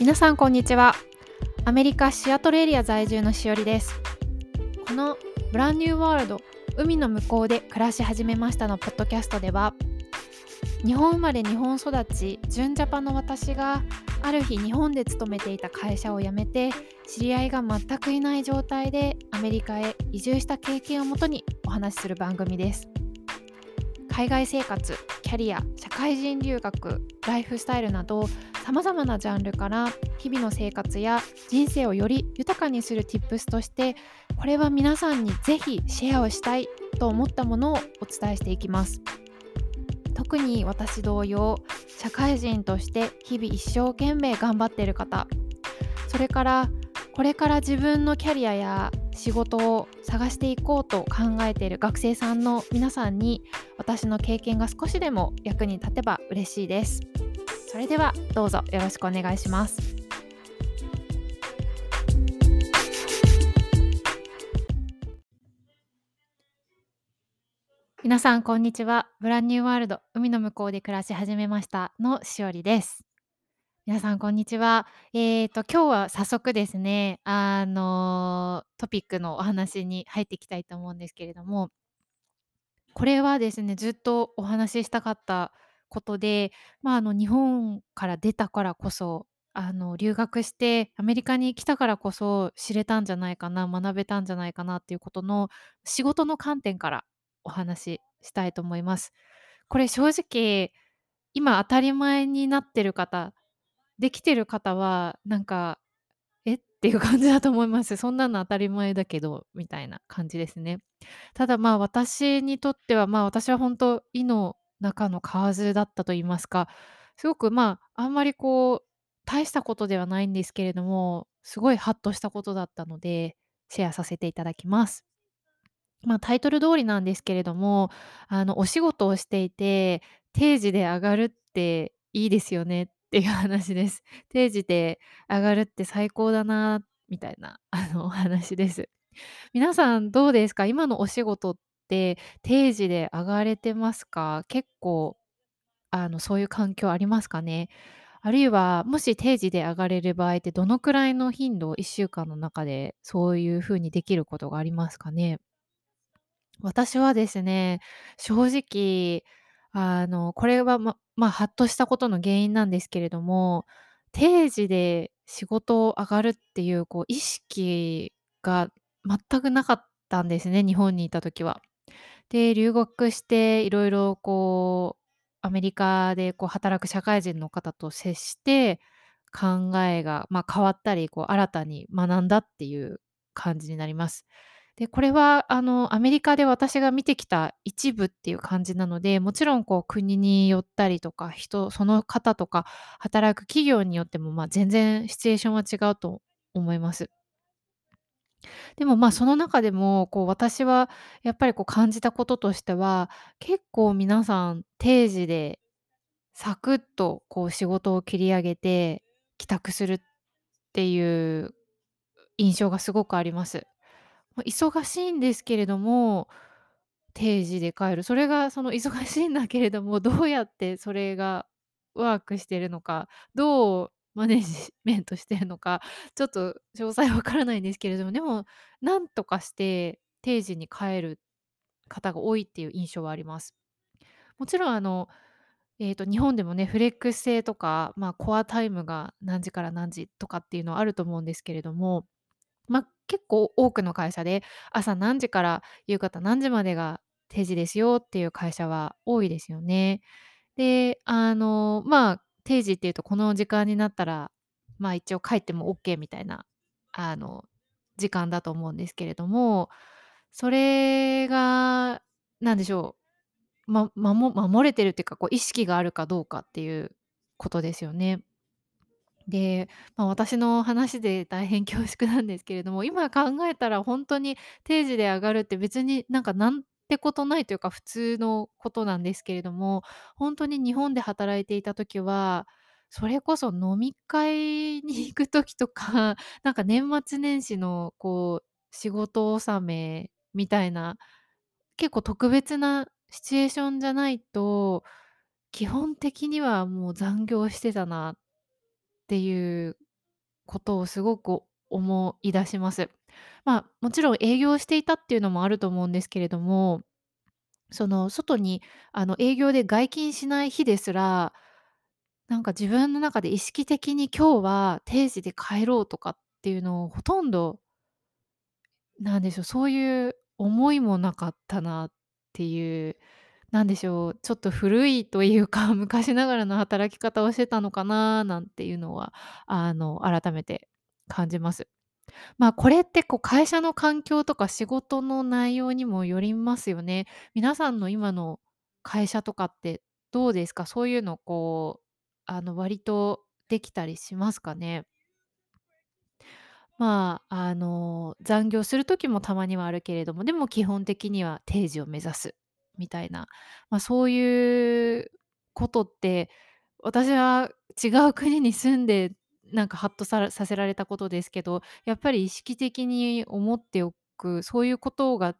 皆さんこんにちは。アメリカシアトルエリア在住のしおりです。このブランニューワールド海の向こうで暮らし始めましたのポッドキャストでは日本生まれ日本育ち純ジャパンの私がある日日本で勤めていた会社を辞めて知り合いが全くいない状態でアメリカへ移住した経験をもとにお話しする番組です。海外生活キャリア社会人留学ライフスタイルなどさまざまなジャンルから日々の生活や人生をより豊かにする Tips としてこれは皆さんにぜひシェアをしたいと思ったものをお伝えしていきます。特に私同様社会人として日々一生懸命頑張っている方。それからこれから自分のキャリアや仕事を探していこうと考えている学生さんの皆さんに私の経験が少しでも役に立てば嬉しいです。それではどうぞよろしくお願いします。皆さんこんにちは。ブランニューワールド海の向こうで暮らし始めましたのしおりです。皆さんこんにちは。えっ、と今日は早速ですね、あのトピックのお話に入っていきたいと思うんですけれども、これはですね、ずっとお話ししたかったことで、まあ、あの日本から出たからこそ、あの留学してアメリカに来たからこそ知れたんじゃないかな、学べたんじゃないかなっていうことの仕事の観点からお話ししたいと思います。これ正直今当たり前になってる方できてる方は、なんか、え？っていう感じだと思います。そんなの当たり前だけど、みたいな感じですね。ただまあ私にとっては、まあ私は本当胃の中の蛙だったと言いますか、すごくまああんまりこう大したことではないんですけれども、すごいハッとしたことだったので、シェアさせていただきます。まあ、タイトル通りなんですけれども、あのお仕事をしていて、定時で上がるっていいですよねっていう話です。定時で上がるって最高だなみたいなあのお話です。皆さんどうですか？今のお仕事って定時で上がれてますか？結構あのそういう環境ありますかね？あるいはもし定時で上がれる場合ってどのくらいの頻度、1週間の中でそういう風にできることがありますかね？私はですね、正直、あの、これは、ままあ、ハッとしたことの原因なんですけれども、定時で仕事を上がるっていう、こう、意識が全くなかったんですね、日本にいた時は。で、留学していろいろこう、アメリカでこう働く社会人の方と接して、考えが、まあ、変わったり、こう新たに学んだっていう感じになります。で、これはあの、アメリカで私が見てきた一部っていう感じなので、もちろんこう国によったりとか、人その方とか働く企業によっても、ま、全然シチュエーションは違うと思います。でも、まあ、その中でも、こう私はやっぱりこう感じたこととしては、結構皆さん定時でサクッとこう仕事を切り上げて帰宅するっていう印象がすごくあります。ま、忙しいんですけれども、定時で帰る。それがその忙しいんだけれども、どうやってそれがワークしてるのか、どうマネジメントしてるのか、ちょっと詳細わからないんですけれども、でも、なんとかして定時に帰る方が多いっていう印象はあります。もちろんあの、えっと、日本でもね、フレックス制とか、まあ、コアタイムが何時から何時とかっていうのはあると思うんですけれどもまあ、結構多くの会社で、朝何時から夕方何時までが定時ですよっていう会社は多いですよね。で、あの、まあ、定時っていうとこの時間になったら、まあ、一応帰ってもオッケーみたいな、あの、時間だと思うんですけれども、それが何でしょう、ままも守れてるっていうか、こう意識があるかどうかっていうことですよね。で、まあ、私の話で大変恐縮なんですけれども、今考えたら本当に定時で上がるって別になんかなんってことないというか普通のことなんですけれども、本当に日本で働いていた時は、それこそ飲み会に行く時とか、なんか年末年始のこう仕事納めみたいな、結構特別なシチュエーションじゃないと、基本的にはもう残業してたなっていうことをすごく思い出します。まあ、もちろん営業していたっていうのもあると思うんですけれども、その外にあの営業で外勤しない日ですら、なんか自分の中で意識的に今日は定時で帰ろうとかっていうのをほとんどなんでしょう、そういう思いもなかったなっていう、なんでしょう、ちょっと古いというか、昔ながらの働き方をしてたのかななんていうのは、あの、改めて感じます。まあ、これってこう会社の環境とか仕事の内容にもよりますよね。皆さんの今の会社とかってどうですか？そういうのこう、あの、割とできたりしますかね？まあ、あの、残業する時もたまにはあるけれども、でも基本的には定時を目指すみたいな、ま、そういうことって、私は違う国に住んで、なんかハッとささせられたことですけど、やっぱり意識的に思っておく、そういうことが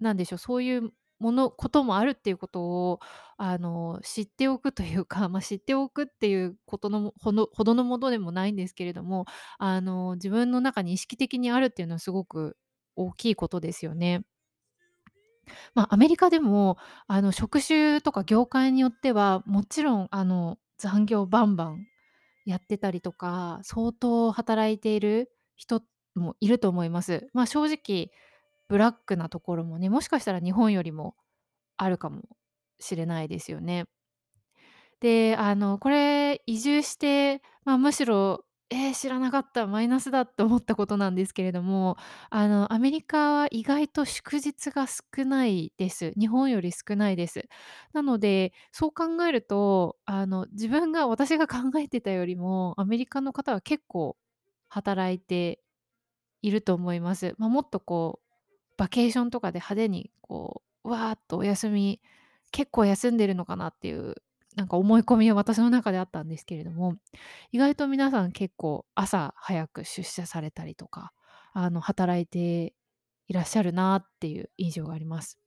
なんでしょう、そういうものこともあるっていうことを、あの、知っておくというか、まあ、知っておくっていうことのほどほどのものでもないんですけれども、あの、自分の中に意識的にあるっていうのはすごく大きいことですよね。まあ、アメリカでも、あの、職種とか業界によっては、もちろん、あの、残業バンバンやってたりとか、相当働いている人もいると思います。まあ、正直ブラックなところもね、もしかしたら日本よりもあるかもしれないですよね。で、あの、これ移住して、まあ、むしろ、えー知らなかった、マイナスだって思ったことなんですけれども、あの、アメリカは意外と祝日が少ないです。日本より少ないです。なので、そう考えると、あの、自分が私が考えてたよりも、アメリカの方は結構働いていると思います。まあ、もっとこうバケーションとかで派手にこう、わーっとお休み、結構休んでるのかなっていう、なんか思い込みは私の中であったんですけれども、意外と皆さん結構朝早く出社されたりとか、あの、働いていらっしゃるなっていう印象があります。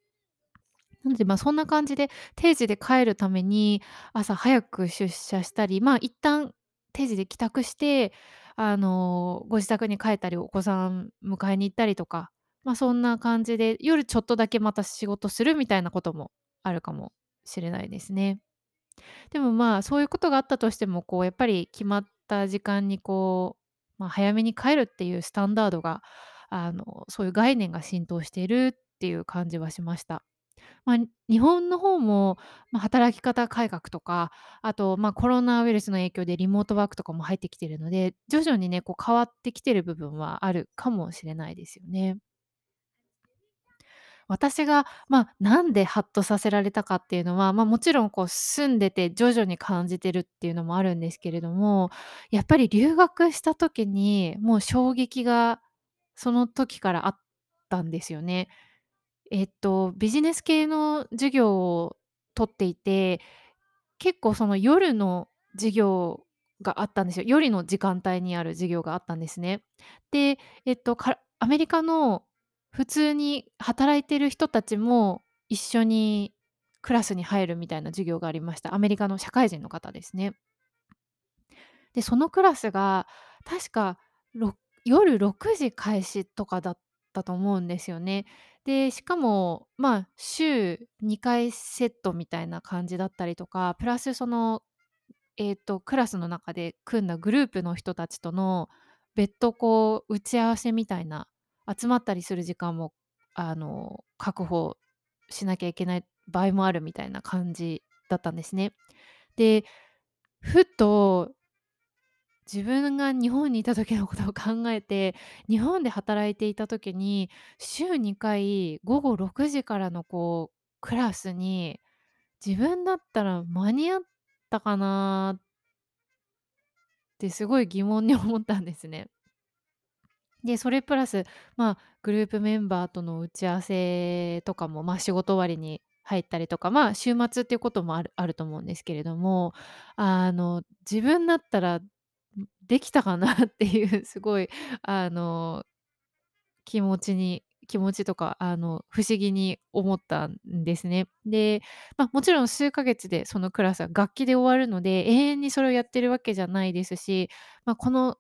なので、まあ、そんな感じで、定時で帰るために朝早く出社したり、まあ、一旦定時で帰宅して、あの、ご自宅に帰ったり、お子さん迎えに行ったりとか、ま、そんな感じで、夜ちょっとだけまた仕事するみたいなこともあるかもしれないですね。でも、まあ、そういうことがあったとしても、こう、やっぱり決まった時間に、こう、まあ、早めに帰るっていうスタンダードが、あの、そういう概念が浸透しているっていう感じはしました。まあ、日本の方も、まあ、働き方改革とか、あと、まあ、コロナウイルスの影響でリモートワークとかも入ってきてるので、徐々にね、こう変わってきてる部分はあるかもしれないですよね。私が、まあ、なんでハッとさせられたかっていうのは、まあ、もちろんこう住んでて徐々に感じてるっていうのもあるんですけれども、やっぱり留学した時に、もう衝撃がその時からあったんですよね。えっと、ビジネス系の授業を取っていて、結構その夜の授業があったんですよ。夜の時間帯にある授業があったんですね。で、えっと、かアメリカの普通に働いてる人たちも一緒にクラスに入るみたいな授業がありました。アメリカの社会人の方ですね。で、そのクラスが確か夜6時開始とかだったと思うんですよね。で、しかも、まあ、週2回セットみたいな感じだったりとか、プラスその、えっと、クラスの中で組んだグループの人たちとの別途こう打ち合わせみたいな、集まったりする時間も、あの、確保しなきゃいけない場合もあるみたいな感じだったんですね。で、ふと自分が日本にいた時のことを考えて、日本で働いていた時に、週2回午後6時からのこう、クラスに、自分だったら間に合ったかなってすごい疑問に思ったんですね。で、それプラス、まあ、グループメンバーとの打ち合わせとかも、まあ、仕事終わりに入ったりとか、まあ、週末っていうこともある あると思うんですけれども、あの、自分だったら、できたかなっていうすごい、あの、気持ちに気持ちとか、あの、不思議に思ったんですね。で、まあ、もちろん数ヶ月でそのクラスは学期で終わるので、永遠にそれをやってるわけじゃないですし、まあ、この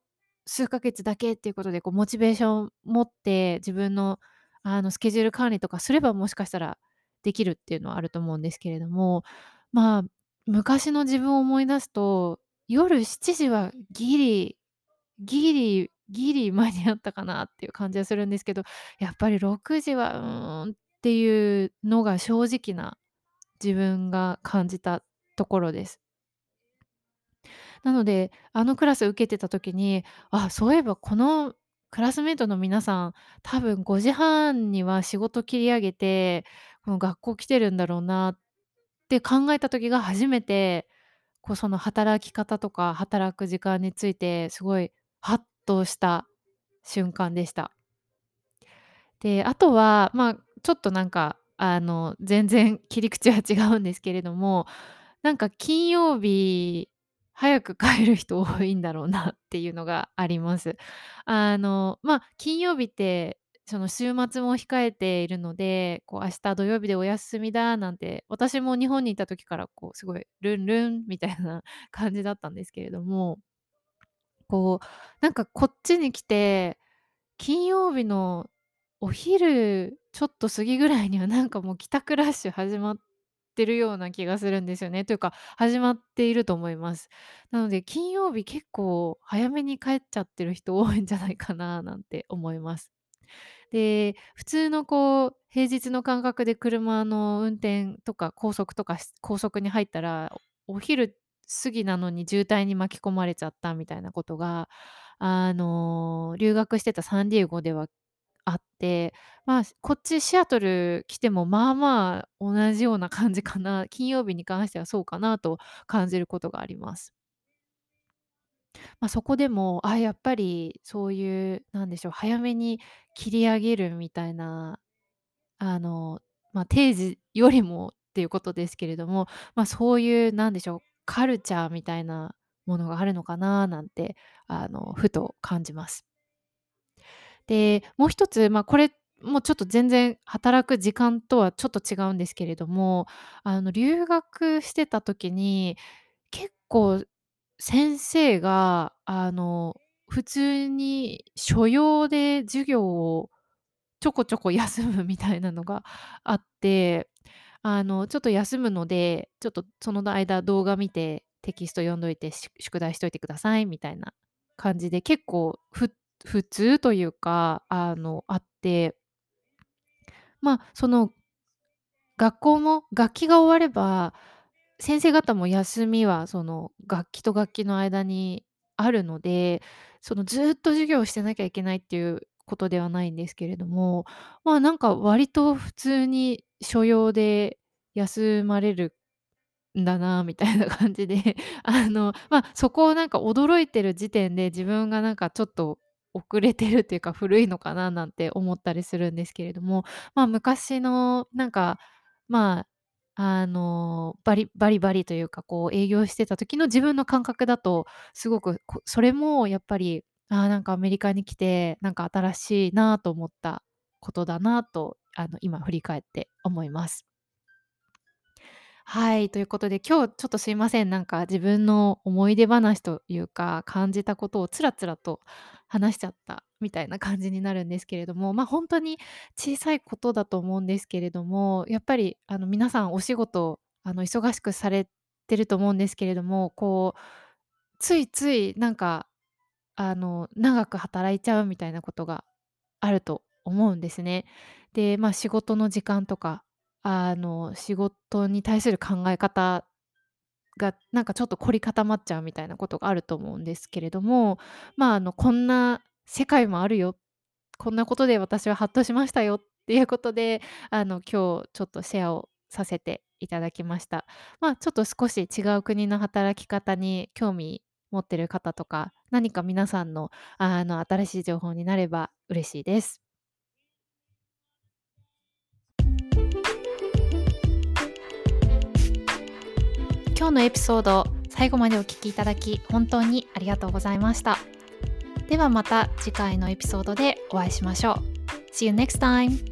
数ヶ月だけっていうことでこうモチベーションを持って自分のあのスケジュール管理とかすればもしかしたらできるっていうのはあると思うんですけれどもまあ昔の自分を思い出すと夜7時はギリギリギリ間に合ったかなっていう感じはするんですけどやっぱり6時はうんっていうのが正直な自分が感じたところです。なので、あのクラス受けてた時に、あ、そういえばこのクラスメイトの皆さん、多分5時半には仕事切り上げて、この学校来てるんだろうなって考えた時が初めて、こうその働き方とか働く時間についてすごいハッとした瞬間でした。で、あとは、まあ、ちょっとなんか、あの、全然切り口は違うんですけれども、なんか金曜日、早く帰る人多いんだろうなっていうのがあります。あの、まあ、金曜日って、その週末も控えているので、こう明日土曜日でお休みだなんて、私も日本にいた時からこうすごいルンルンみたいな感じだったんですけれども、こう、なんかこっちに来て、金曜日のお昼ちょっと過ぎぐらいにはなんかもう帰宅ラッシュ始まってるような気がするんですよね。というか始まっていると思います。なので金曜日結構早めに帰っちゃってる人多いんじゃないかななんて思います。で、普通のこう平日の感覚で車の運転とか高速とか高速に入ったらお昼過ぎなのに渋滞に巻き込まれちゃったみたいなことがあの留学してたサンディエゴではあって、まあ、こっちシアトル来てもまあまあ同じような感じかな、金曜日に関してはそうかなと感じることがあります。まあ、そこでも、あ、やっぱりそういう、なんでしょう、早めに切り上げるみたいな、あの、まあ、定時よりもっていうことですけれども、まあ、そういうなんでしょう、カルチャーみたいなものがあるのかななんて、あの、ふと感じます。で、もう一つ、まあ、これもうちょっと全然働く時間とはちょっと違うんですけれども、あの、留学してた時に、結構先生が、あの、普通に所要で授業をちょこちょこ休むみたいなのがあって、あの、ちょっと休むので、ちょっとその間動画見てテキスト読んどいて、宿題しといてくださいみたいな感じで、結構ふ普通というか、あの、あって、まあ、その学校も学期が終われば、先生方も休みはその楽器と楽器の間にあるので、そのずっと授業をしてなきゃいけないっていうことではないんですけれども、まあ、なんか割と普通に所要で休まれるんだなみたいな感じであの、ま、そこをなんか驚いてる時点で自分がなんかちょっと遅れてるっていうか古いのかななんて思ったりするんですけれども、ま、昔のなんか、まあ、あの、バリバリバリというかこう営業してた時の自分の感覚だとすごくそれもやっぱり、あ、なんかアメリカに来てなんか新しいなと思ったことだなと、あの、今振り返って思います。はい、ということで、今日ちょっとすいません、なんか自分の思い出話というか、感じたことをつらつらと話しちゃったみたいな感じになるんですけれども、ま、あ本当に小さいことだと思うんですけれども、やっぱりあの皆さんお仕事、あの忙しくされてると思うんですけれども、こう、ついついなんかあの長く働いちゃうみたいなことがあると思うんですね。で、まあ、仕事の時間とかあの、仕事に対する考え方が、なんかちょっと凝り固まっちゃうみたいなことがあると思うんですけれども、まあ、あの、こんな世界もあるよ、こんなことで私はハッとしましたよっていうことで、あの、今日ちょっとシェアをさせていただきました。まあ、ちょっと少し違う国の働き方に興味持ってる方とか、何か皆さんの、あの、新しい情報になれば嬉しいです。今日のエピソード最後までお聴きいただき本当にありがとうございました。ではまた次回のエピソードでお会いしましょう。See you next time!